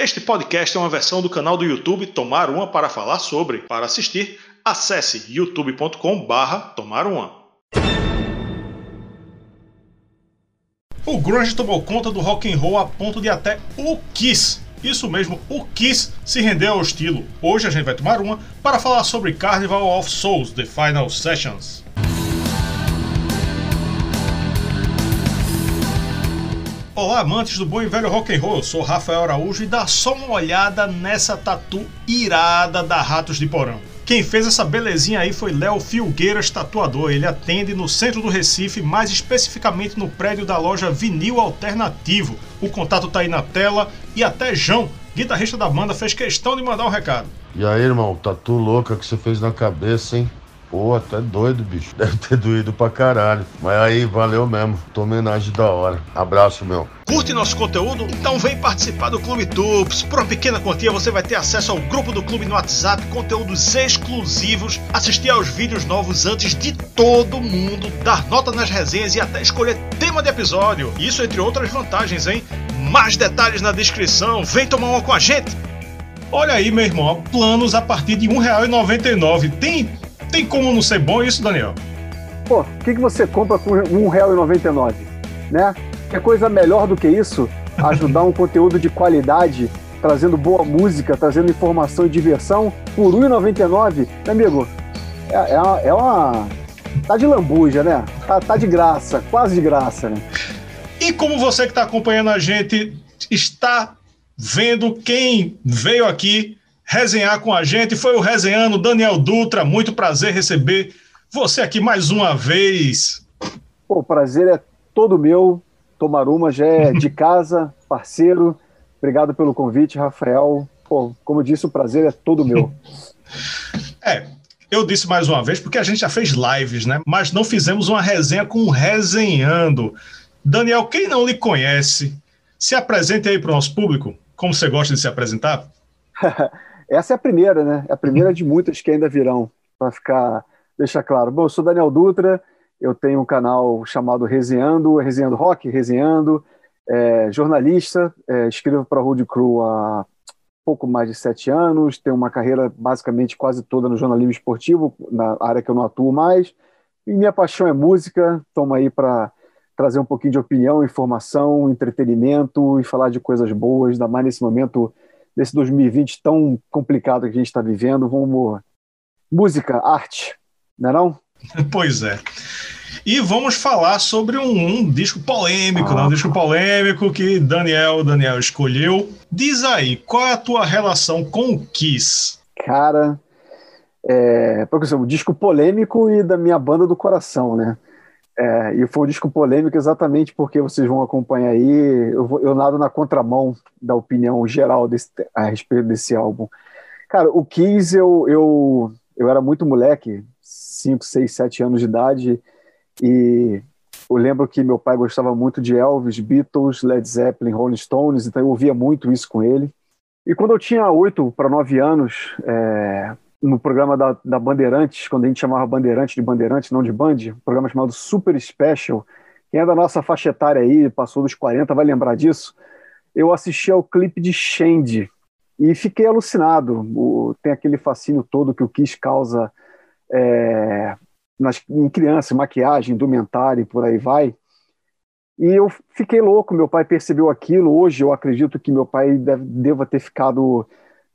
Este podcast é uma versão do canal do YouTube Tomar Uma para falar sobre. Para assistir, acesse youtube.com/barra Tomar Uma. O grunge tomou conta do rock and roll a ponto de até o Kiss, isso mesmo, o Kiss se rendeu ao estilo. Hoje a gente vai tomar uma para falar sobre Carnival of Souls, The Final Sessions. Olá, amantes do bom e velho rock and roll. Sou Rafael Araújo e dá só uma olhada nessa tatu irada da Ratos de Porão. Quem fez essa belezinha aí foi Léo Filgueiras Tatuador. Ele atende no centro do Recife, mais especificamente no prédio da loja Vinil Alternativo. O contato tá aí na tela e até João, guitarrista da banda, fez questão de mandar um recado. E aí, irmão, tatu louca que você fez na cabeça, hein? Pô, até doido, bicho. Deve ter doído pra caralho. Mas aí, valeu mesmo. Tua homenagem da hora. Abraço, meu. Curte nosso conteúdo? Então vem participar do Clube Tubes. Por uma pequena quantia você vai ter acesso ao grupo do clube no WhatsApp, conteúdos exclusivos, assistir aos vídeos novos antes de todo mundo, dar nota nas resenhas e até escolher tema de episódio. Isso entre outras vantagens, hein? Mais detalhes na descrição. Vem tomar uma com a gente. Olha aí, meu irmão, planos a partir de R$ 1,99. Tem tem como não ser bom isso, Daniel? Pô, o que, que você compra com R$1,99? Né? Que coisa melhor do que isso? Ajudar um conteúdo de qualidade, trazendo boa música, trazendo informação e diversão por R$1,99? Meu amigo, é, é, uma, é uma. Tá de lambuja, né? Tá, tá de graça, quase de graça, né? E como você que está acompanhando a gente está vendo quem veio aqui resenhar com a gente. Foi o resenhando Daniel Dutra. Muito prazer receber você aqui mais uma vez. o prazer é todo meu. Tomar uma já é de casa, parceiro. Obrigado pelo convite, Rafael. Pô, como disse, o prazer é todo meu. É, eu disse mais uma vez porque a gente já fez lives, né? Mas não fizemos uma resenha com um resenhando. Daniel, quem não lhe conhece, se apresente aí para o nosso público. Como você gosta de se apresentar? Essa é a primeira, né? É a primeira de muitas que ainda virão, para ficar, deixar claro. Bom, eu sou Daniel Dutra, eu tenho um canal chamado Resenhando, Resenhando Rock, Resenhando, é, jornalista, é, escrevo para a Road Crew há pouco mais de sete anos, tenho uma carreira basicamente quase toda no jornalismo esportivo, na área que eu não atuo mais, e minha paixão é música, estamos aí para trazer um pouquinho de opinião, informação, entretenimento e falar de coisas boas, ainda mais nesse momento desse 2020 tão complicado que a gente está vivendo. Vamos. Música, arte, não é não? Pois é. E vamos falar sobre um, um disco polêmico, ah. né? um disco polêmico que Daniel Daniel escolheu. Diz aí, qual é a tua relação com o Kiss? Cara, é, porque, um disco polêmico e da minha banda do coração, né? É, e foi um disco polêmico exatamente porque vocês vão acompanhar aí. Eu, vou, eu nado na contramão da opinião geral desse, a respeito desse álbum. Cara, o Kiss, eu, eu, eu era muito moleque, 5, 6, 7 anos de idade, e eu lembro que meu pai gostava muito de Elvis, Beatles, Led Zeppelin, Rolling Stones, então eu ouvia muito isso com ele. E quando eu tinha 8 para 9 anos, é, no programa da, da, Bandeirantes, quando a gente chamava Bandeirantes de Bandeirantes, não de Band, um programa chamado Super Special. Quem é da nossa faixa etária aí, passou dos 40, vai lembrar disso. Eu assisti ao clipe de Shandy e fiquei alucinado. O, tem aquele fascínio todo que o Kiss causa é, nas, em crianças, maquiagem, indumentária e por aí vai. E eu fiquei louco, meu pai percebeu aquilo. Hoje eu acredito que meu pai deve, deva ter ficado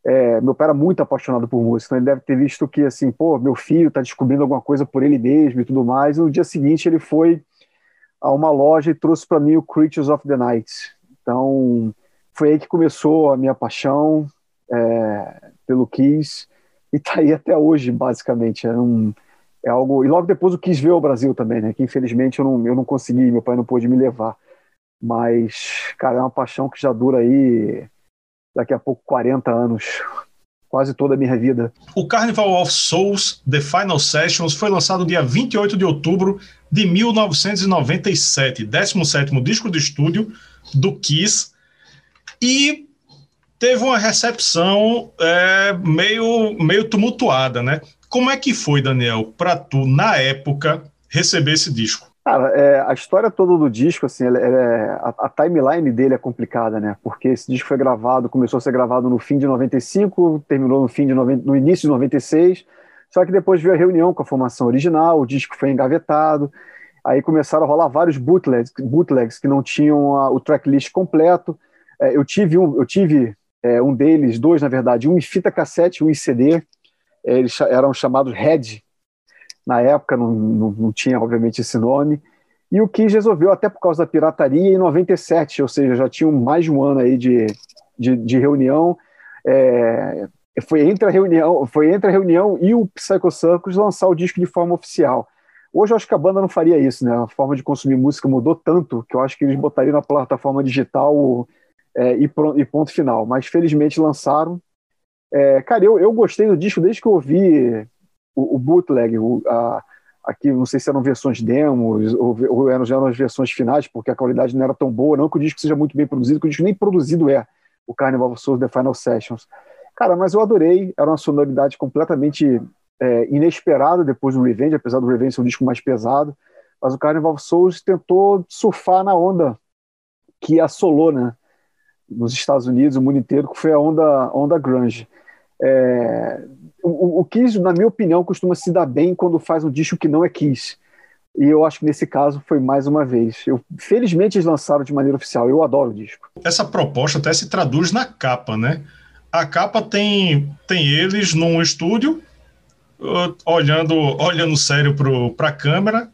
é, meu pai era muito apaixonado por música, então ele deve ter visto que, assim, pô, meu filho está descobrindo alguma coisa por ele mesmo e tudo mais. E no dia seguinte ele foi a uma loja e trouxe para mim o Creatures of the Night. Então foi aí que começou a minha paixão é, pelo Kiss e tá aí até hoje, basicamente. É, um, é algo. E logo depois o Kiss veio ao Brasil também, né? Que infelizmente eu não, eu não consegui, meu pai não pôde me levar. Mas, cara, é uma paixão que já dura aí daqui a pouco 40 anos, quase toda a minha vida. O Carnival of Souls The Final Sessions foi lançado dia 28 de outubro de 1997, 17º disco de estúdio do Kiss, e teve uma recepção é, meio, meio tumultuada, né? Como é que foi, Daniel, para tu, na época, receber esse disco? Cara, é, a história toda do disco, assim, ela, ela é, a, a, timeline dele é complicada, né? Porque esse disco foi gravado, começou a ser gravado no fim de 95, terminou no, fim de 90, no início de 96, só que depois veio a reunião com a formação original, o disco foi engavetado, aí começaram a rolar vários bootlegs, bootlegs que não tinham a, o tracklist completo. É, eu tive um, eu tive é, um deles, dois na verdade, um em fita cassete, um em CD. É, eles eram chamados Red. Na época não, não, não, tinha, obviamente, esse nome. E o Kiss resolveu, até por causa da pirataria, em 97, ou seja, já tinha mais de um ano aí de, de, de reunião. É, foi entre a reunião, foi entre a reunião e o Psycho Circus lançar o disco de forma oficial. Hoje eu acho que a banda não faria isso, né? A forma de consumir música mudou tanto que eu acho que eles botariam na plataforma digital é, e, pronto, e, ponto final. Mas felizmente lançaram. É, cara, eu, eu gostei do disco desde que eu ouvi o, o bootleg, o, a, aqui não sei se eram versões demos ou, ou eram, eram as versões finais, porque a qualidade não era tão boa, não que o disco seja muito bem produzido, que o disco nem produzido é, o Carnival of Souls The Final Sessions. Cara, mas eu adorei, era uma sonoridade completamente é, inesperada depois do Revenge, apesar do Revenge ser um disco mais pesado, mas o Carnival of Souls tentou surfar na onda que assolou, né, nos Estados Unidos, o mundo inteiro, que foi a onda, onda grunge. É, o, o Kiss, na minha opinião, costuma se dar bem quando faz um disco que não é Kiss. E eu acho que nesse caso foi mais uma vez. Eu, felizmente eles lançaram de maneira oficial. Eu adoro o disco. Essa proposta até se traduz na capa, né? A capa tem, tem eles num estúdio, uh, olhando, olhando sério para a câmera,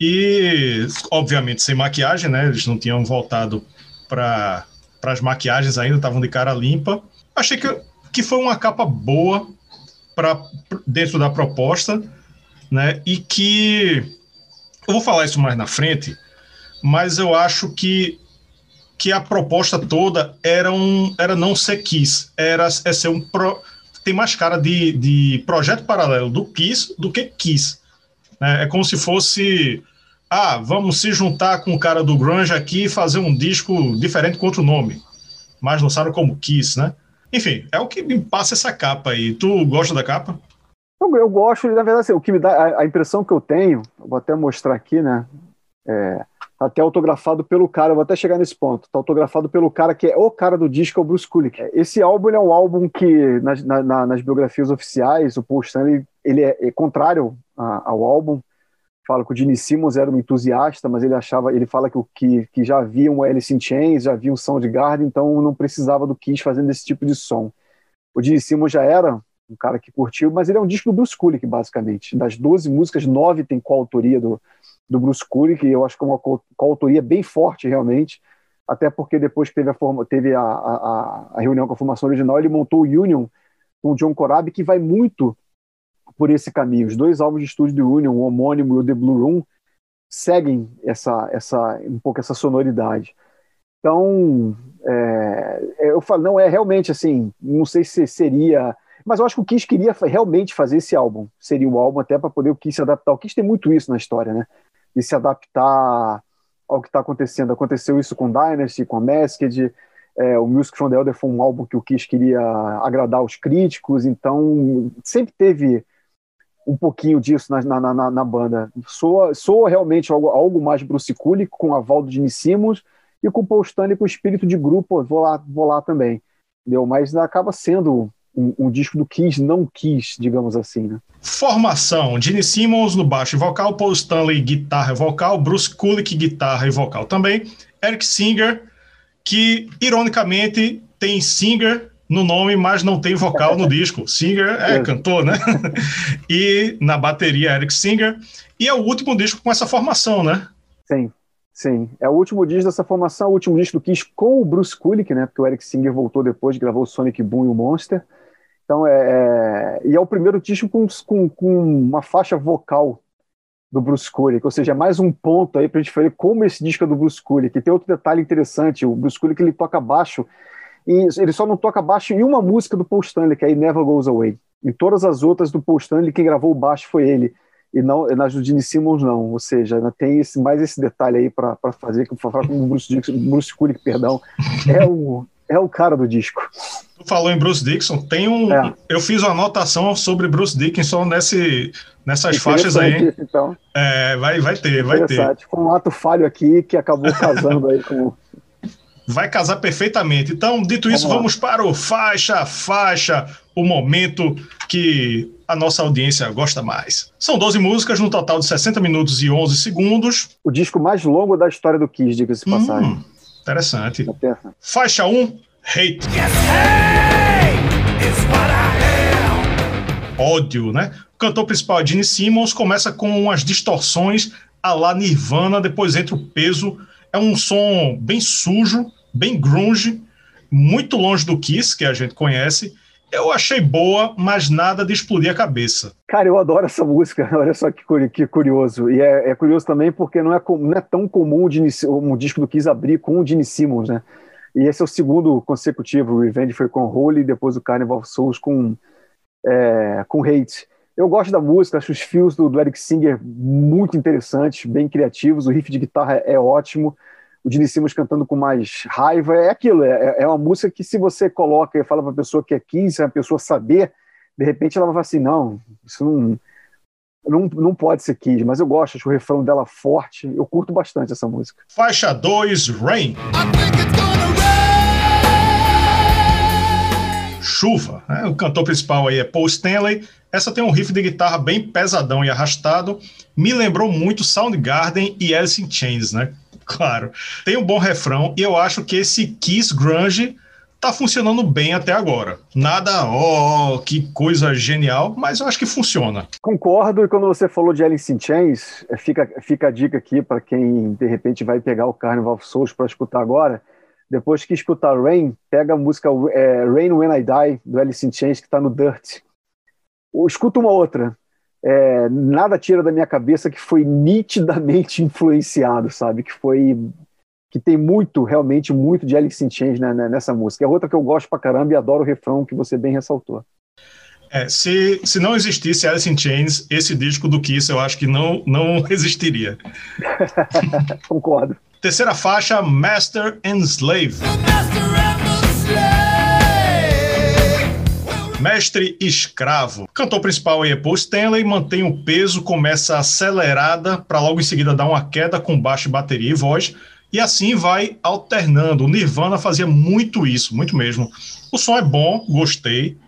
e obviamente sem maquiagem, né? Eles não tinham voltado para as maquiagens ainda, estavam de cara limpa. Achei que, que foi uma capa boa para dentro da proposta, né? E que eu vou falar isso mais na frente, mas eu acho que que a proposta toda era um era não ser Kiss, era é ser um pro, tem mais cara de, de projeto paralelo do Kiss do que Kiss. Né? É como se fosse ah, vamos se juntar com o cara do grunge aqui e fazer um disco diferente com outro nome, mas lançaram como Kiss, né? Enfim, é o que me passa essa capa aí. Tu gosta da capa? Eu, eu gosto, na verdade, assim, o que me dá a, a, impressão que eu tenho, vou até mostrar aqui, né? É, tá até autografado pelo cara, vou até chegar nesse ponto. Tá autografado pelo cara que é o cara do disco, é o Bruce Kulick. Esse álbum é um álbum que, nas, na, nas biografias oficiais, o Paul Stanley ele é, é contrário a, ao álbum fala que o Gene Simmons era um entusiasta, mas ele achava, ele fala que, que, que já havia um Alice in Chains, já havia um Soundgarden, então não precisava do Kiss fazendo esse tipo de som. O Gene Simmons já era um cara que curtiu, mas ele é um disco do Bruce Kulick, basicamente. Das 12 músicas, nove tem coautoria do, do Bruce Kulick, e eu acho que é uma coautoria bem forte, realmente, até porque depois que teve, a, forma, teve a, a, a reunião com a formação original, ele montou o Union com o John Corabi, que vai muito por esse caminho. Os dois álbuns de estúdio do Union, o homônimo e o The Blue Room, seguem essa, essa, um pouco essa sonoridade. Então, é, eu falo, não é realmente assim, não sei se seria, mas eu acho que o Kiss queria realmente fazer esse álbum. Seria o álbum até para poder o Kiss se adaptar. O Kiss tem muito isso na história, né? De se adaptar ao que está acontecendo. Aconteceu isso com Dynasty, com a Masked, é, o Music from the Elder foi um álbum que o Kiss queria agradar os críticos, então sempre teve um pouquinho disso na, na, na, na banda. Soa, soa realmente algo, algo mais Bruce Kulick, com a Valdo de Nissimos e com o Paul Stanley com o espírito de grupo, vou lá, vou lá também. Entendeu? Mas acaba sendo um, um, disco do Kiss, não Kiss, digamos assim, né? Formação: Gene Simmons no baixo e vocal, Paul Stanley guitarra e vocal, Bruce Kulick guitarra e vocal também, Eric Singer, que ironicamente tem Singer no nome, mas não tem vocal no disco. Singer é, cantor, né? e na bateria, Eric Singer. E é o último disco com essa formação, né? Sim, sim. É o último disco dessa formação, o último disco do Kiss com o Bruce Kulick, né? Porque o Eric Singer voltou depois, gravou o Sonic Boom e o Monster. Então, é, é... E é o primeiro disco com, com, com uma faixa vocal do Bruce Kulick, ou seja, é mais um ponto aí para a gente ver como esse disco é do Bruce Kulick. E tem outro detalhe interessante, o Bruce Kulick ele toca baixo e ele só não toca baixo em uma música do Paul Stanley, que é Never Goes Away. Em todas as outras do Paul Stanley, quem gravou o baixo foi ele. E não do Gene Simmons, não. Ou seja, tem esse, mais esse detalhe aí para fazer, que eu falar com o Bruce, Bruce Kulick, perdão. É o, é o cara do disco. Tu falou em Bruce Dixon, tem um. É. Eu fiz uma anotação sobre Bruce Dickinson nesse, nessas faixas aí. Então. É, vai, vai ter, vai ter. Foi um ato falho aqui que acabou casando aí com. Vai casar perfeitamente. Então, dito isso, vamos, vamos para o faixa, faixa, o momento que a nossa audiência gosta mais. São 12 músicas, no total de 60 minutos e 11 segundos. O disco mais longo da história do Kiss, diga-se de passagem. Hum, interessante. Faixa 1, Hate. Yes, Ódio, né? O cantor principal, Gene Simmons, começa com umas distorções a la Nirvana, depois entra o peso. É um som bem sujo, bem grunge, muito longe do Kiss, que a gente conhece. Eu achei boa, mas nada de explodir a cabeça. Cara, eu adoro essa música, olha só que, que curioso. E é, é, curioso também porque não é, não é tão comum um disco do Kiss abrir com o Gene Simmons, né? E esse é o segundo consecutivo. O Revenge foi com Holy, depois o Carnival of Souls com, é, com Hate. Eu gosto da música, acho os fios do, do, Eric Singer muito interessantes, bem criativos. O riff de guitarra é ótimo. O Gene Simmons cantando com mais raiva. É aquilo, é, é uma música que se você coloca e fala para a pessoa que é 15, a pessoa saber, de repente ela vai falar assim, não, isso não, não, não pode ser Kiss, mas eu gosto, acho o refrão dela forte. Eu curto bastante essa música. Faixa 2, Rain chuva. Né? O cantor principal aí é Paul Stanley. Essa tem um riff de guitarra bem pesadão e arrastado. Me lembrou muito Soundgarden e Alice in Chains, né? Claro. Tem um bom refrão e eu acho que esse Kiss Grunge tá funcionando bem até agora. Nada, ó, oh, que coisa genial, mas eu acho que funciona. Concordo, e quando você falou de Alice in Chains, fica, fica a dica aqui para quem de repente vai pegar o Carnival of Souls para escutar agora depois que escutar Rain, pega a música é, Rain When I Die, do Alice in Chains, que está no Dirt. Escuta uma outra. É, nada tira da minha cabeça que foi nitidamente influenciado, sabe? Que foi que tem muito, realmente muito de Alice in Chains né, né, nessa música. É outra que eu gosto pra caramba e adoro o refrão que você bem ressaltou. É, se, se não existisse Alice in Chains, esse disco do Kiss eu acho que não, não existiria. Concordo. Terceira faixa, Master and Slave. Mestre Escravo. Cantor principal aí é Paul Stanley, mantém o peso, começa acelerada para logo em seguida dar uma queda com baixo, bateria e voz. E assim vai alternando. O Nirvana fazia muito isso, muito mesmo. O som é bom, gostei,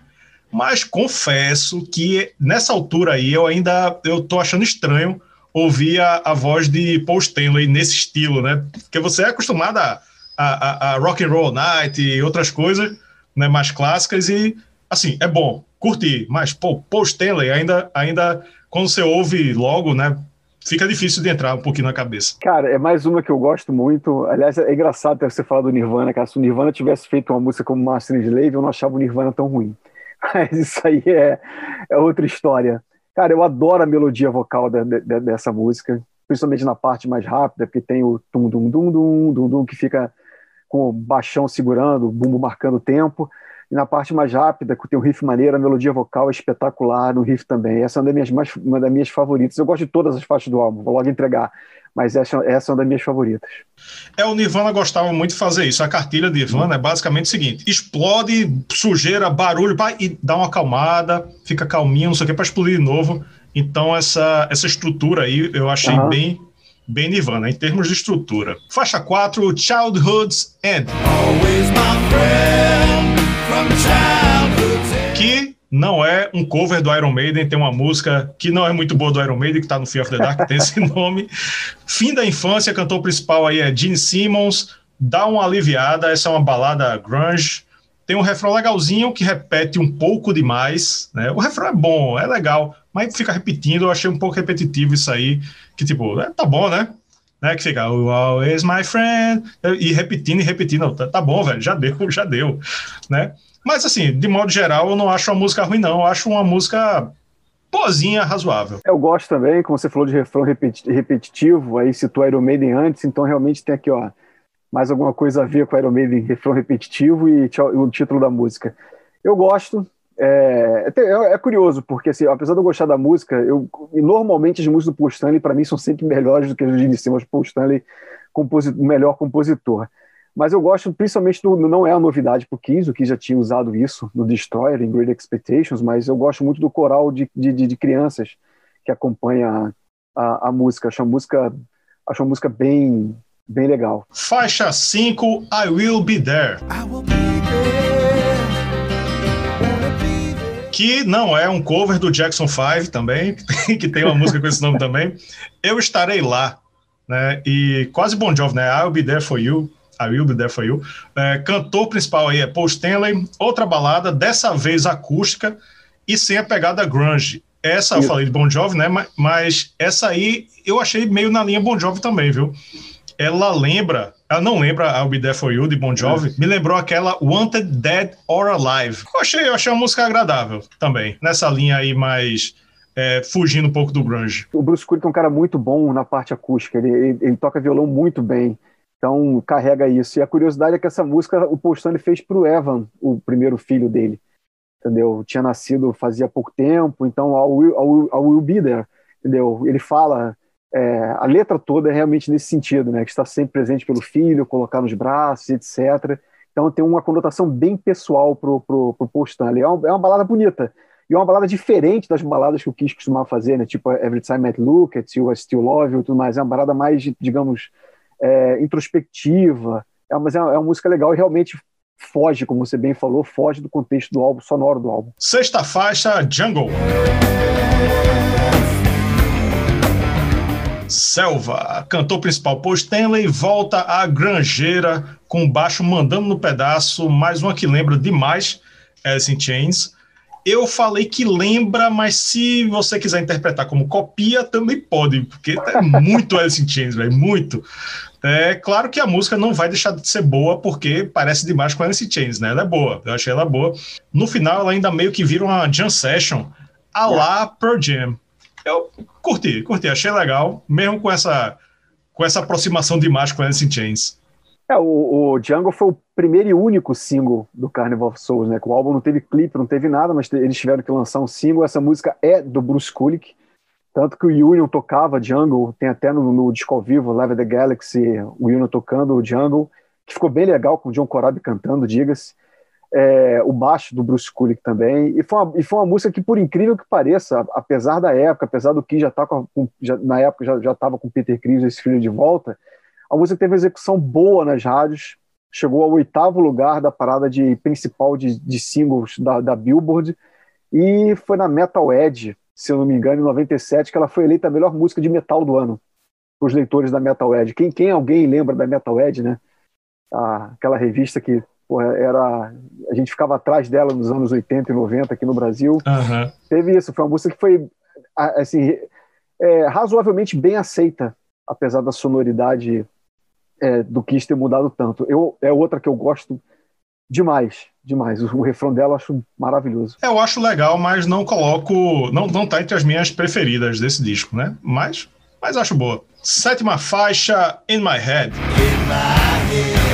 mas confesso que nessa altura aí eu ainda eu tô achando estranho ouvir a, a voz de Paul Stanley nesse estilo, né? Porque você é acostumado a, a, a Rock and Roll Night e outras coisas né, mais clássicas e, assim, é bom, curtir, mas, pô, Paul Stanley ainda, ainda quando você ouve logo, né, fica difícil de entrar um pouquinho na cabeça. Cara, é mais uma que eu gosto muito. Aliás, é engraçado ter você falar do Nirvana, cara. Se o Nirvana tivesse feito uma música como Master Slave, eu não achava o Nirvana tão ruim. Mas isso aí é, é outra história. Cara, eu adoro a melodia vocal de, de, dessa música, principalmente na parte mais rápida, porque tem o tum dum dum dum dum dum que fica com o baixão segurando, o bumbo marcando o tempo. E na parte mais rápida, que tem um riff maneiro, a melodia vocal é espetacular no riff também. Essa é uma das minhas, mais, uma das minhas favoritas. Eu gosto de todas as faixas do álbum, vou logo entregar mas essa, essa é uma das minhas favoritas. É, o Nirvana gostava muito de fazer isso. A cartilha de Nirvana é basicamente o seguinte: explode, sujeira, barulho, pá, e dá uma acalmada, fica calminho, não sei o que, para explodir de novo. Então, essa, essa estrutura aí eu achei uhum. bem, bem Nirvana, em termos de estrutura. Faixa 4, Childhood's End. Que não é um cover do Iron Maiden, tem uma música que não é muito boa do Iron Maiden, que está no Fear of the Dark, tem esse nome. Fim da infância, cantor principal aí é Gene Simmons, dá uma aliviada, essa é uma balada grunge, tem um refrão legalzinho que repete um pouco demais, né? O refrão é bom, é legal, mas fica repetindo, eu achei um pouco repetitivo isso aí, que tipo, é, tá bom, né? Né, que fica oh, always my friend, e repetindo e repetindo, tá, tá bom, velho, já deu, já deu, né? Mas, assim, de modo geral, eu não acho uma música ruim, não. Eu acho uma música pozinha, razoável. Eu gosto também, como você falou de refrão repetitivo, aí citou Iron Maiden antes, então realmente tem aqui, ó, mais alguma coisa a ver com Iron Maiden, refrão repetitivo e o título da música. Eu gosto, é, é, é, curioso, porque assim, apesar de eu gostar da música, eu, normalmente as músicas do Paul Stanley, para mim, são sempre melhores do que as de cima. O Paul Stanley, o melhor compositor. Mas eu gosto principalmente do. Não é a novidade pro Kiss, o Kiss já tinha usado isso no Destroyer, em Great Expectations, mas eu gosto muito do coral de, de, de crianças que acompanha a, a música. Acho a música, acho a música bem, bem legal. Faixa 5, I Will Be There. Will be there. Que não é um cover do Jackson 5 também, que tem uma música com esse nome também. Eu estarei lá, né? E quase Bon Jovi, né? I Will Be There For You. I Will Be There For You. É, cantor principal aí é Paul Stanley. Outra balada, dessa vez acústica e sem a pegada grunge. Essa eu falei de Bon Jovi, né? Mas, mas, essa aí eu achei meio na linha Bon Jovi também, viu? Ela lembra, ela não lembra I'll Be There For You de Bon Jovi, me lembrou aquela Wanted Dead or Alive. Eu achei, eu achei uma música agradável também, nessa linha aí mais é, fugindo um pouco do grunge. O Bruce Kulick é um cara muito bom na parte acústica, ele, ele, ele toca violão muito bem. Então carrega isso. E a curiosidade é que essa música o Paul Stanley fez para o Evan, o primeiro filho dele. Entendeu? Tinha nascido fazia pouco tempo, então ao will, ao will be there, entendeu? Ele fala é, a letra toda é realmente nesse sentido, né? Que está sempre presente pelo filho, colocar nos braços, etc. Então tem uma conotação bem pessoal pro, pro, pro Paul. É uma, é uma balada bonita. E é uma balada diferente das baladas que o Kiss costumava fazer, né? Tipo Every Time I Look At You, I Still Love You tudo mais. É uma balada mais, digamos, é, introspectiva, é, mas é, é uma música legal e realmente foge, como você bem falou, foge do contexto do álbum, sonoro do álbum. Sexta faixa, Jungle. Selva, cantor principal Paul Stanley volta à granjeira com baixo mandando no pedaço, mais uma que lembra demais Alice in Chains. Eu falei que lembra, mas se você quiser interpretar como copia, também pode, porque é muito Alice in Chains, velho, muito. É claro que a música não vai deixar de ser boa, porque parece demais com Alice Chains, né? Ela é boa, eu achei ela boa. No final, ela ainda meio que vira uma jam session a lá Pearl Jam. Eu curti, curti, achei legal, mesmo com essa, com essa aproximação demais com Alice Chains. É, o, o Django foi o primeiro e único single do Carnival of Souls, né? O álbum não teve clipe, não teve nada, mas eles tiveram que lançar um single. Essa música é do Bruce Kulick, tanto que o Union tocava Jungle, tem até no, no disco ao vivo, Live the Galaxy, o Union tocando o Jungle, que ficou bem legal com o John Corabi cantando, diga-se. É, o baixo do Bruce Kulick também. E foi, uma, e foi uma música que, por incrível que pareça, apesar da época, apesar do que já tá com, já, na época já estava com Peter Chris, esse filho de volta, a música teve uma execução boa nas rádios, chegou ao oitavo lugar da parada de principal de, de singles da, da Billboard e foi na Metal Edge se eu não me engano, em 97, que ela foi eleita a melhor música de metal do ano os leitores da Metal Edge. Quem, quem alguém lembra da Metal Edge, né? Ah, aquela revista que porra, era a gente ficava atrás dela nos anos 80 e 90 aqui no Brasil. Uhum. Teve isso, foi uma música que foi assim é, razoavelmente bem aceita, apesar da sonoridade é, do Kiss ter mudado tanto. Eu, é outra que eu gosto demais, demais. O, o refrão dela eu acho maravilhoso. Eu acho legal, mas não coloco. Não, não tá entre as minhas preferidas desse disco, né? Mas, mas acho boa. Sétima faixa, In My Head. In my head, in my head.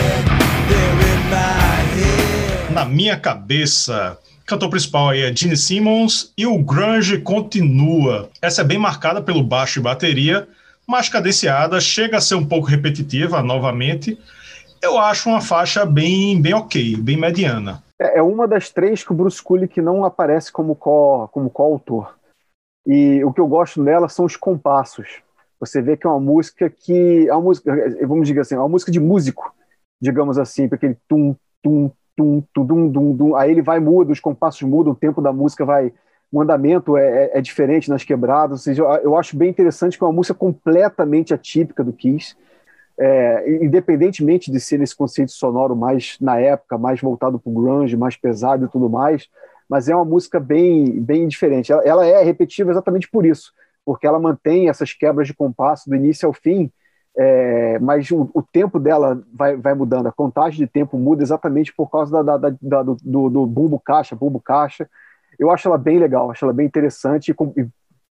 Minha cabeça. Cantor principal aí é Gene Simmons e o grunge continua. Essa é bem marcada pelo baixo e bateria, mas cadenciada, chega a ser um pouco repetitiva novamente, eu acho uma faixa bem, bem ok, bem mediana. É, é uma das três que o Bruce Kulick não aparece como co, como co-autor. E o que eu gosto nela são os compassos. Você vê que é uma música que é uma música, vamos dizer assim, é uma música de músico, digamos assim, porque ele tum tum tum dum dum aí ele vai muda, os compassos mudam, o tempo da música vai, o andamento é, é, é diferente nas quebradas, ou seja, eu, eu acho bem interessante que é uma música completamente atípica do Kiss é, independentemente de ser nesse conceito sonoro mais na época, mais voltado para o grunge, mais pesado e tudo mais, mas é uma música bem, bem diferente. Ela, ela, é repetitiva exatamente por isso, porque ela mantém essas quebras de compasso do início ao fim, é, mas o, o, tempo dela vai, vai mudando, a contagem de tempo muda exatamente por causa da, da, da, do, do, do bumbo caixa, bumbo caixa. Eu acho ela bem legal, acho ela bem interessante e, e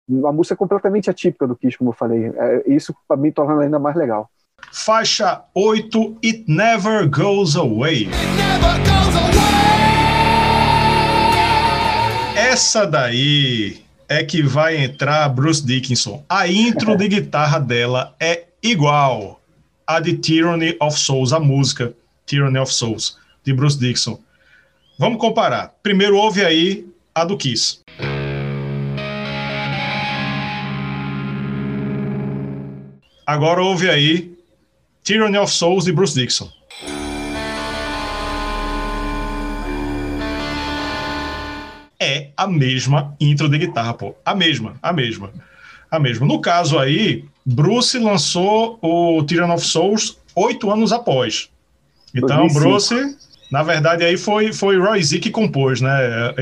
uma música completamente atípica do Kiss, como eu falei. É, isso para mim torna ela ainda mais legal. Faixa 8, It Never Goes Away. Essa daí é que vai entrar Bruce Dickinson. A intro de guitarra dela é igual a de Tyranny of Souls, a música Tyranny of Souls, de Bruce Dixon. Vamos comparar. Primeiro ouve aí a do Kiss. Agora ouve aí Tyranny of Souls de Bruce Dixon. É a mesma intro de guitarra, pô. A mesma, a mesma. A mesma. No caso aí, Bruce lançou o Tyranny of Souls oito anos após. Então, 2005. Bruce, na verdade, aí foi, foi Roy Z que compôs, né?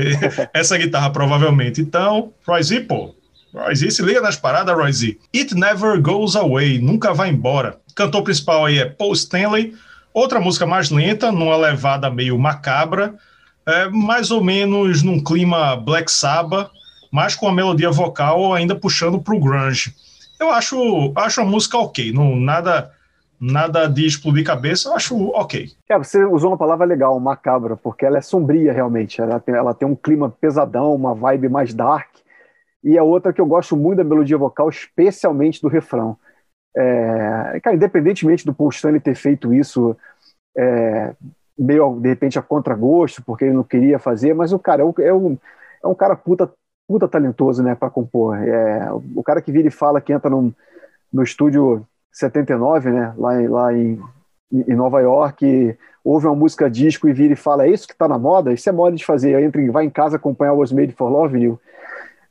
Essa guitarra, provavelmente. Então, Roy Z, pô, Roy Z, se liga nas paradas, Roy Z. It Never Goes Away, nunca vai embora. Cantor principal aí é Paul Stanley. Outra música mais lenta, numa levada meio macabra, é, mais ou menos num clima Black Sabbath, mas com a melodia vocal ainda puxando pro grunge. Eu acho, acho a música ok, não, nada nada de explodir cabeça, eu acho ok. É, você usou uma palavra legal, macabra, porque ela é sombria realmente. Ela tem, ela tem um clima pesadão, uma vibe mais dark. E a outra que eu gosto muito da melodia vocal, especialmente do refrão. É, cara, independentemente do Paul Stanley ter feito isso é, meio, de repente, a contragosto, porque ele não queria fazer, mas o cara é um, é um, é um cara puta, puta talentoso, né, para compor. É, o cara que vira e fala que entra num, no estúdio 79, né, lá, lá em, em Nova York, ouve uma música disco e vira e fala, é isso que tá na moda? Isso é moda de fazer. Entra, vai em casa acompanhar o Was Made for Love, New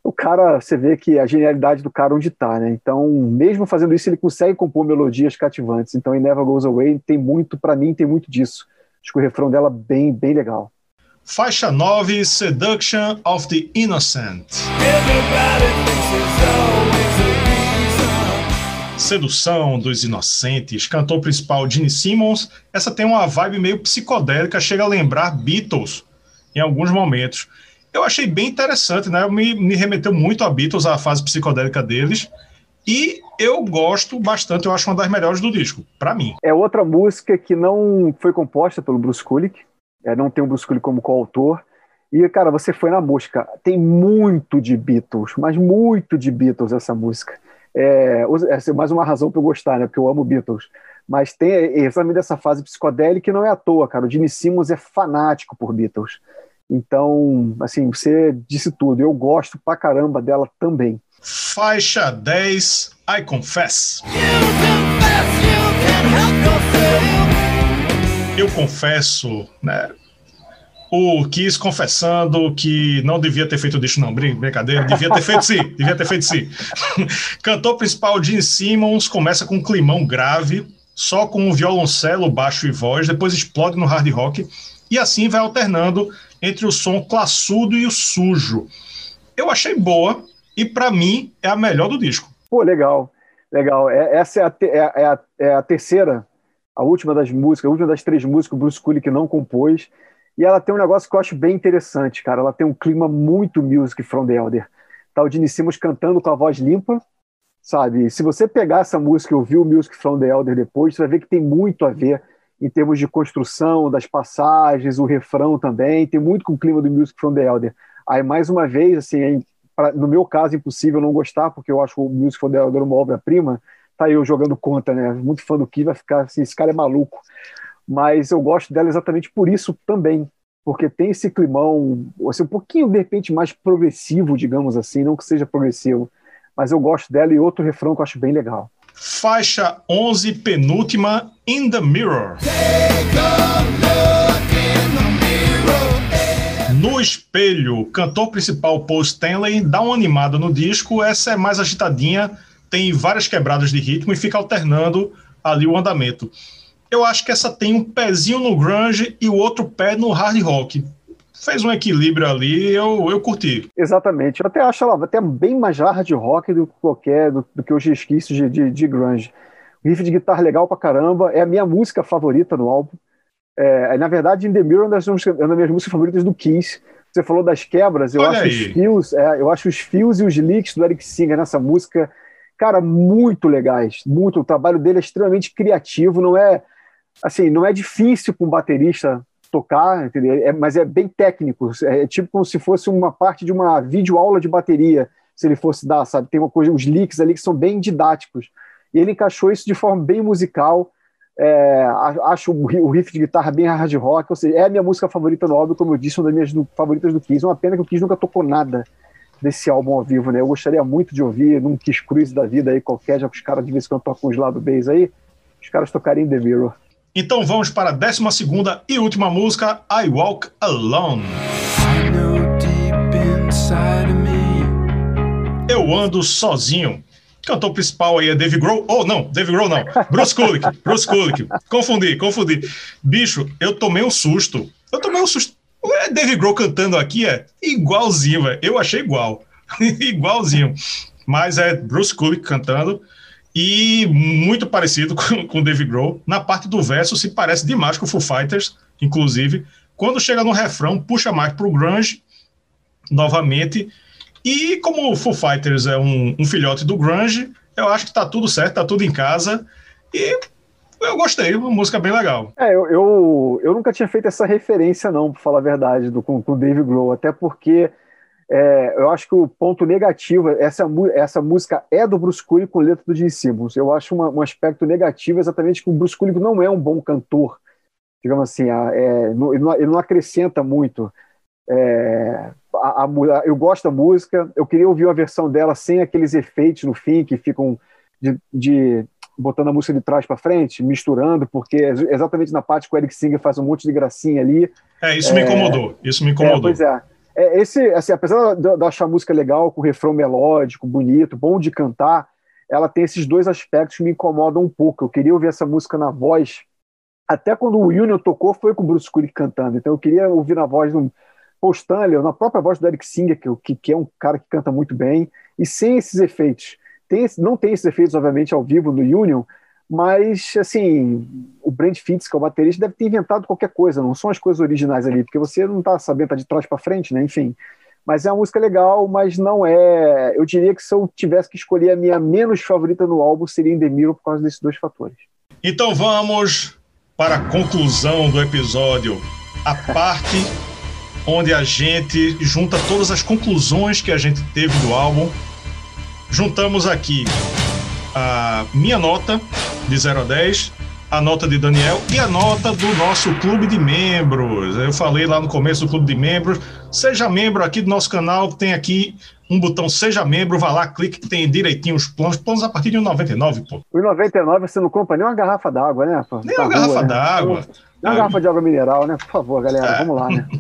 o cara, você vê que a genialidade do cara onde está, né? Então, mesmo fazendo isso, ele consegue compor melodias cativantes. Então, em Never Goes Away tem muito, para mim, tem muito disso. Acho que o refrão dela bem, bem legal. Faixa 9, Seduction of the Innocent. Sedução dos Inocentes, cantor principal Gene Simmons. Essa tem uma vibe meio psicodélica, chega a lembrar Beatles em alguns momentos eu achei bem interessante, né? Me, me remeteu muito a Beatles, a fase psicodélica deles. E eu gosto bastante, eu acho uma das melhores do disco, para mim. É outra música que não foi composta pelo Bruce Kulick, é, não tem o Bruce Kulick como coautor. E, cara, você foi na música. Tem muito de Beatles, mas muito de Beatles essa música. É, é mais uma razão para eu gostar, né? Porque eu amo Beatles. Mas tem exatamente essa fase psicodélica que não é à toa, cara. O Gene Simmons é fanático por Beatles. Então, assim, você disse tudo. Eu gosto pra caramba dela também. Faixa 10, I Confess. Eu confesso, né? O Kiss confessando que não devia ter feito disso, não, brincadeira, devia ter feito sim, devia ter feito sim. Cantor principal Gene Simmons começa com um climão grave, só com um violoncelo, baixo e voz, depois explode no hard rock, e assim vai alternando entre o som classudo e o sujo. Eu achei boa e para mim é a melhor do disco. Pô, legal, legal. É, essa é a, é, é, a, é a terceira, a última das músicas, a última das três músicas o Bruce Kulick não compôs. E ela tem um negócio que eu acho bem interessante, cara. Ela tem um clima muito music from the Elder. Tá o Gene Simmons cantando com a voz limpa, sabe? Se você pegar essa música e ouvir o Music from the Elder depois, você vai ver que tem muito a ver em termos de construção das passagens, o refrão também, tem muito com o clima do Music from the Elder. Aí, mais uma vez, assim, pra, no meu caso, impossível não gostar, porque eu acho o Music from the Elder uma obra-prima, tá eu jogando conta, né? Muito fã do Ki, vai ficar assim, esse cara é maluco. Mas eu gosto dela exatamente por isso também, porque tem esse climão, assim, um pouquinho, de repente, mais progressivo, digamos assim, não que seja progressivo, mas eu gosto dela e outro refrão que eu acho bem legal. Faixa 11, penúltima, In the Mirror. No espelho, cantor principal Paul Stanley dá uma animada no disco. Essa é mais agitadinha, tem várias quebradas de ritmo e fica alternando ali o andamento. Eu acho que essa tem um pezinho no grunge e o outro pé no hard rock fez um equilíbrio ali, eu, eu curti. Exatamente. Eu até acho ela até bem mais hard rock do que qualquer, do, do que os resquícios de, de, de, grunge. O riff de guitarra legal pra caramba, é a minha música favorita no álbum. É, na verdade, In The Mirror é uma das, é uma das minhas músicas favoritas do Kiss. Você falou das quebras, eu Olha acho aí. os fios, é, eu acho os fios e os licks do Eric Singer nessa música, cara, muito legais. Muito, o trabalho dele é extremamente criativo, não é assim, não é difícil para um baterista tocar, entendeu? É, mas é bem técnico, é tipo como se fosse uma parte de uma videoaula de bateria, se ele fosse dar, sabe? Tem uma coisa, os leaks ali que são bem didáticos. E ele encaixou isso de forma bem musical. É, acho o riff de guitarra bem hard rock, ou seja, é a minha música favorita no álbum, como eu disse, uma das minhas favoritas do Kiss. Uma pena que o Kiss nunca tocou nada desse álbum ao vivo, né? Eu gostaria muito de ouvir num Kiss Cruise da vida aí, qualquer, já que os caras de vez em quando tocam os lado bass aí, os caras tocariam The Mirror. Então vamos para a 12 e última música, I Walk Alone. Eu ando sozinho. Cantor principal aí é Dave Grohl. Oh, não, Dave Grohl não. Bruce Kulick. Bruce Kulick. Confundi, confundi. Bicho, eu tomei um susto. Eu tomei um susto. O Dave Grohl cantando aqui é igualzinho, velho. Eu achei igual. igualzinho. Mas é Bruce Kulick cantando e muito parecido com, com Dave Grohl. Na parte do verso se parece demais com o Foo Fighters, inclusive. Quando chega no refrão, puxa mais pro grunge novamente e como o Foo Fighters é um, um filhote do grunge, eu acho que tá tudo certo, tá tudo em casa. E eu gostei, uma música bem legal. É, eu, eu, eu nunca tinha feito essa referência, não, para falar a verdade, do, com, o Dave Grohl, até porque é, eu acho que o ponto negativo, essa, essa música é do Bruce Kulick com letra do Gene Simmons. Eu acho uma, um aspecto negativo exatamente que o Bruce Kulick não é um bom cantor, digamos assim, é, ele, não, ele não acrescenta muito. É, a, a, eu gosto da música, eu queria ouvir uma versão dela sem aqueles efeitos no fim que ficam de, de botando a música de trás para frente, misturando, porque é exatamente na parte que o Eric Singer faz um monte de gracinha ali. É, isso é, me incomodou, isso me incomodou. É, pois é. é. esse, assim, apesar de eu achar a música legal, com refrão melódico, bonito, bom de cantar, ela tem esses dois aspectos que me incomodam um pouco. Eu queria ouvir essa música na voz. Até quando o Union tocou, foi com o Bruce Kulick cantando. Então eu queria ouvir na voz de um, Paul Stanley, na própria voz do Eric Singer, que, que é um cara que canta muito bem, e sem esses efeitos. Tem, não tem esses efeitos, obviamente, ao vivo no Union, mas, assim, o Brent Fitz, que é o baterista, deve ter inventado qualquer coisa, não são as coisas originais ali, porque você não está sabendo, tá de trás para frente, né? Enfim. Mas é uma música legal, mas não é. Eu diria que se eu tivesse que escolher a minha menos favorita no álbum, seria In por causa desses dois fatores. Então vamos para a conclusão do episódio. A parte onde a gente junta todas as conclusões que a gente teve do álbum. Juntamos aqui a minha nota de 0 a 10, a nota de Daniel e a nota do nosso clube de membros. Eu falei lá no começo do clube de membros. Seja membro aqui do nosso canal, tem aqui um botão Seja Membro, vá lá, clique que tem direitinho os planos. Planos a partir de 1,99, pô. O 99 você não compra nem uma garrafa d'água, né? Nem uma garrafa né? d'água. Nem uma garrafa de água mineral, né? Por favor, galera, é. vamos lá, né?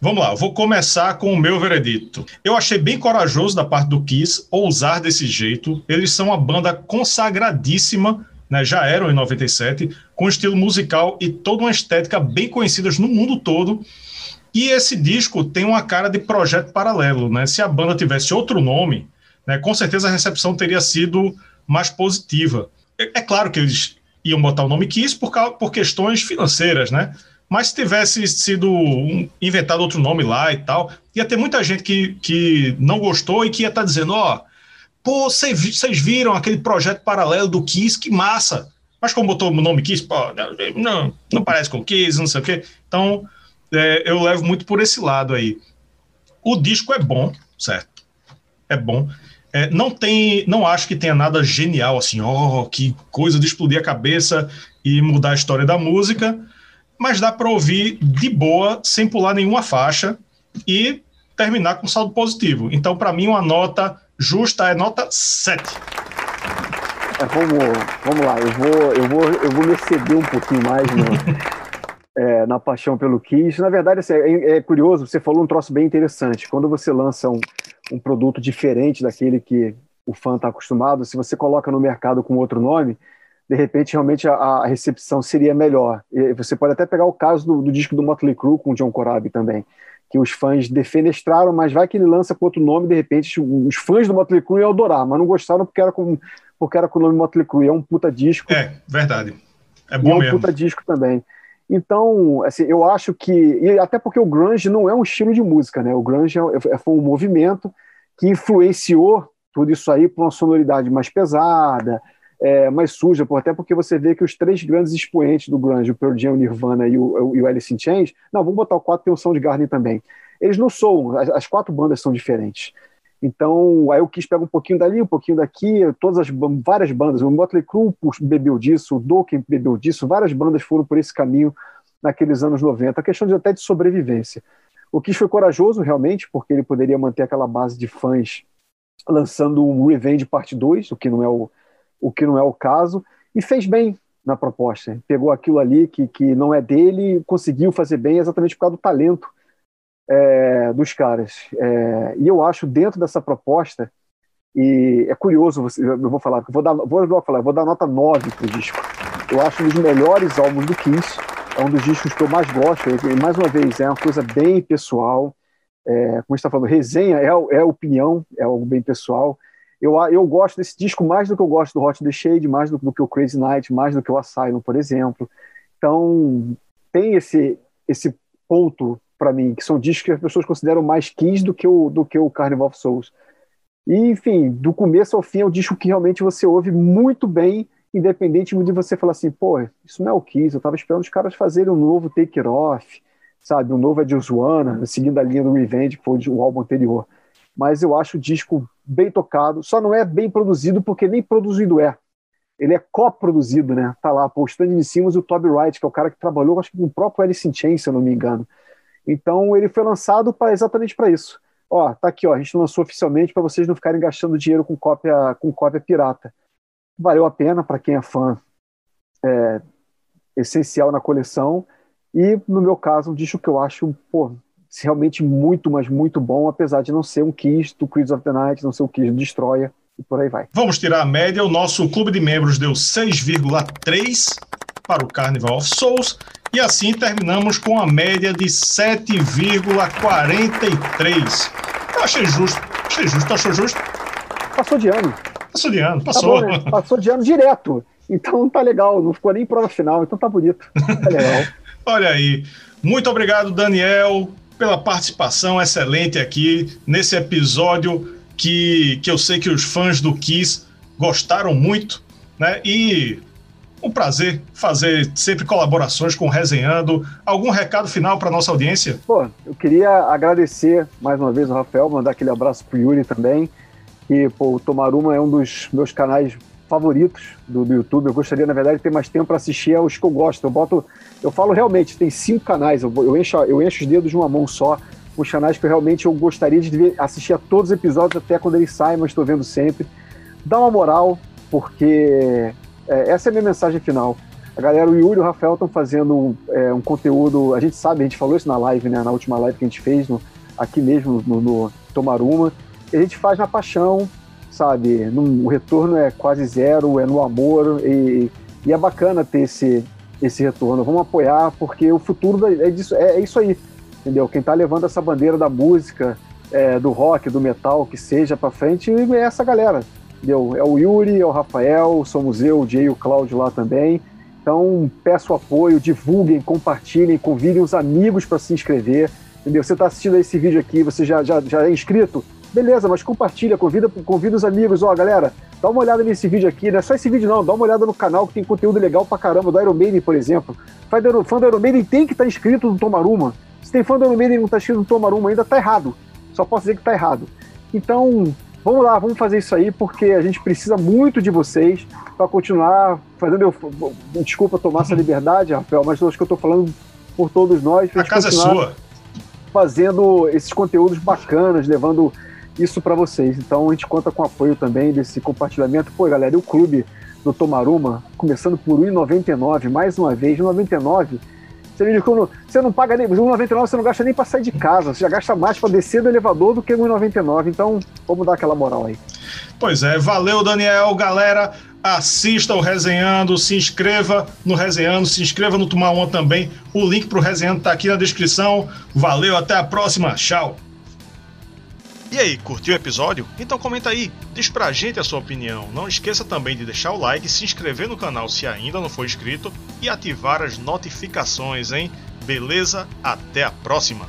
Vamos lá, vou começar com o meu veredito. Eu achei bem corajoso da parte do Kiss ousar desse jeito. Eles são uma banda consagradíssima, né, já eram em 97, com estilo musical e toda uma estética bem conhecidas no mundo todo. E esse disco tem uma cara de projeto paralelo, né? Se a banda tivesse outro nome, né, com certeza a recepção teria sido mais positiva. É, é claro que eles iam botar o nome Kiss por, por questões financeiras, né? Mas se tivesse sido um, inventado outro nome lá e tal, ia ter muita gente que, que não gostou e que ia estar tá dizendo: ó, oh, pô, vocês viram aquele projeto paralelo do Kiss, que massa. Mas como botou o nome Kiss, pô, não, não parece com Kiss, não sei o quê. Então, é, eu levo muito por esse lado aí. O disco é bom, certo? É bom. É, não tem, não acho que tenha nada genial assim, ó, oh, que coisa de explodir a cabeça e mudar a história da música mas dá para ouvir de boa, sem pular nenhuma faixa e terminar com saldo positivo. Então, para mim, uma nota justa é nota 7. É, vamos, vamos lá, eu vou, eu, vou, eu vou me exceder um pouquinho mais no, é, na paixão pelo Kiss. Na verdade, assim, é, é, curioso, você falou um troço bem interessante. Quando você lança um, um produto diferente daquele que o fã está acostumado, se você coloca no mercado com outro nome, de repente realmente a, a, recepção seria melhor. E você pode até pegar o caso do, do disco do Motley Crue com o John Corabi também, que os fãs defenestraram, mas vai que ele lança com outro nome, de repente os fãs do Motley Crue iam adorar, mas não gostaram porque era com, porque era com o nome Motley Crue. É um puta disco. É, verdade. É bom e é um mesmo. puta disco também. Então, assim, eu acho que. E até porque o grunge não é um estilo de música, né? O grunge é, é, foi um movimento que influenciou tudo isso aí para uma sonoridade mais pesada, é, mais suja, até porque você vê que os três grandes expoentes do grunge, o Pearl Jam, o Nirvana e o, e o Alice in Chains, não, vamos botar o quatro, tem o Soundgarden também. Eles não são, as, as quatro bandas são diferentes. Então, aí o Kiss pega um pouquinho dali, um pouquinho daqui, todas as várias bandas, o Motley Crue bebeu disso, o Dokken bebeu disso, várias bandas foram por esse caminho naqueles anos 90, a questão de até de sobrevivência. O Kiss foi corajoso, realmente, porque ele poderia manter aquela base de fãs lançando um Revenge Parte 2, o que não é o, o, que não é o caso, e fez bem na proposta. Pegou aquilo ali que, que não é dele, conseguiu fazer bem exatamente por causa do talento é, dos caras. É, e eu acho dentro dessa proposta, e é curioso, eu vou falar, vou dar, vou, falar, vou dar nota 9 pro disco. Eu acho um dos melhores álbuns do Kiss, é um dos discos que eu mais gosto, e mais uma vez, é uma coisa bem pessoal, é, como está falando, resenha é, é opinião, é algo bem pessoal. Eu, eu gosto desse disco mais do que eu gosto do Hot the Shade, mais do, do que o Crazy Night, mais do que o Asylum, por exemplo. Então, tem esse, esse ponto para mim, que são discos que as pessoas consideram mais Kiss do que o, do que o Carnival of Souls. E, enfim, do começo ao fim é um disco que realmente você ouve muito bem, independente de você falar assim, pô, isso não é o Kiss, eu tava esperando os caras fazerem um novo Take It Off, sabe, um novo Wanna, seguindo a linha do Revenge, que foi o álbum anterior. Mas eu acho o disco bem tocado, só não é bem produzido porque nem produzido é. Ele é coproduzido, né? Tá lá, pô, o Stanley Simmons e o Toby Wright, que é o cara que trabalhou, acho que com o próprio Alice in Chains, se eu não me engano. Então ele foi lançado para exatamente para isso. Ó, tá aqui, ó, a gente lançou oficialmente para vocês não ficarem gastando dinheiro com cópia com cópia pirata. Valeu a pena para quem é fã, é, essencial na coleção. E no meu caso, um disco que eu acho, pô, realmente muito, mas muito bom, apesar de não ser um Kiss do Creeds of the Night, não ser um Kiss do Destroyer e por aí vai. Vamos tirar a média. O nosso clube de membros deu 6,3 para o Carnival of Souls e assim terminamos com a média de 7,43. Eu achei justo. Achei justo. Achou justo? Passou de ano. Passou de ano, passou. Tá bom, né? Passou de ano direto. Então tá legal. Não ficou nem prova final, então tá bonito. Tá legal. Olha aí. Muito obrigado, Daniel, pela participação excelente aqui nesse episódio que, que eu sei que os fãs do Kiss gostaram muito, né? E um prazer fazer sempre colaborações com o Resenhando. Algum recado final para nossa audiência? Pô, eu queria agradecer mais uma vez o Rafael, mandar aquele abraço pro Yuri também. E, pô, o Tomaruma é um dos meus canais favoritos do, do YouTube. Eu gostaria, na verdade, de ter mais tempo para assistir aos que eu gosto. Eu boto, eu falo realmente, tem cinco canais. Eu, eu, encho, eu encho os dedos de uma mão só. Os canais que eu realmente eu gostaria de assistir a todos os episódios até quando eles saem, mas estou vendo sempre. Dá uma moral, porque é, essa é a minha mensagem final. A galera, o Yuri e o Rafael estão fazendo é, um conteúdo. A gente sabe, a gente falou isso na live, né? Na última live que a gente fez, no, aqui mesmo no, no Tomaruma. A gente faz na paixão, sabe? Num, o retorno é quase zero, é no amor. E, e, é bacana ter esse, esse retorno. Vamos apoiar, porque o futuro é, disso, é, é isso aí. Entendeu? Quem está levando essa bandeira da música, é, do rock, do metal, que seja para frente, é essa galera. Entendeu? É o Yuri, é o Rafael, somos eu, o Jay e o Cláudio lá também. Então, peço apoio, divulguem, compartilhem, convidem os amigos para se inscrever. Entendeu? Você está assistindo esse vídeo aqui, você já, já, já é inscrito? Beleza, mas compartilha, convida, convida os amigos. Ó, galera, dá uma olhada nesse vídeo aqui, não é só esse vídeo não, dá uma olhada no canal que tem conteúdo legal pra caramba, do Iron Maiden, por exemplo. Fã do Iron Maiden tem que estar tá inscrito no Tomaruma. Se tem fã do Iron Maiden e não está inscrito no Tomaruma ainda, tá errado. Só posso dizer que tá errado. Então, Vamos lá, vamos fazer isso aí, porque a gente precisa muito de vocês para continuar fazendo. Eu, desculpa tomar essa liberdade, Rafael, mas acho que eu estou falando por todos nós. A casa é sua. Fazendo esses conteúdos bacanas, levando isso para vocês. Então a gente conta com o apoio também desse compartilhamento. Pô, galera, e o clube do Tomaruma, começando por 1,99, mais uma vez, 1,99 você, você não paga nem. 1,99 você não gasta nem para sair de casa. Você já gasta mais para descer do elevador do que 1,99. Então, vamos dar aquela moral aí. Pois é, valeu, Daniel. Galera, assista o Resenhando, se inscreva no Resenhando, se inscreva no Tomar Uma também. O link para o Resenhando está aqui na descrição. Valeu, até a próxima. Tchau. E aí, curtiu o episódio? Então comenta aí, diz pra gente a sua opinião. Não esqueça também de deixar o like, se inscrever no canal se ainda não for inscrito e ativar as notificações, hein? Beleza? Até a próxima!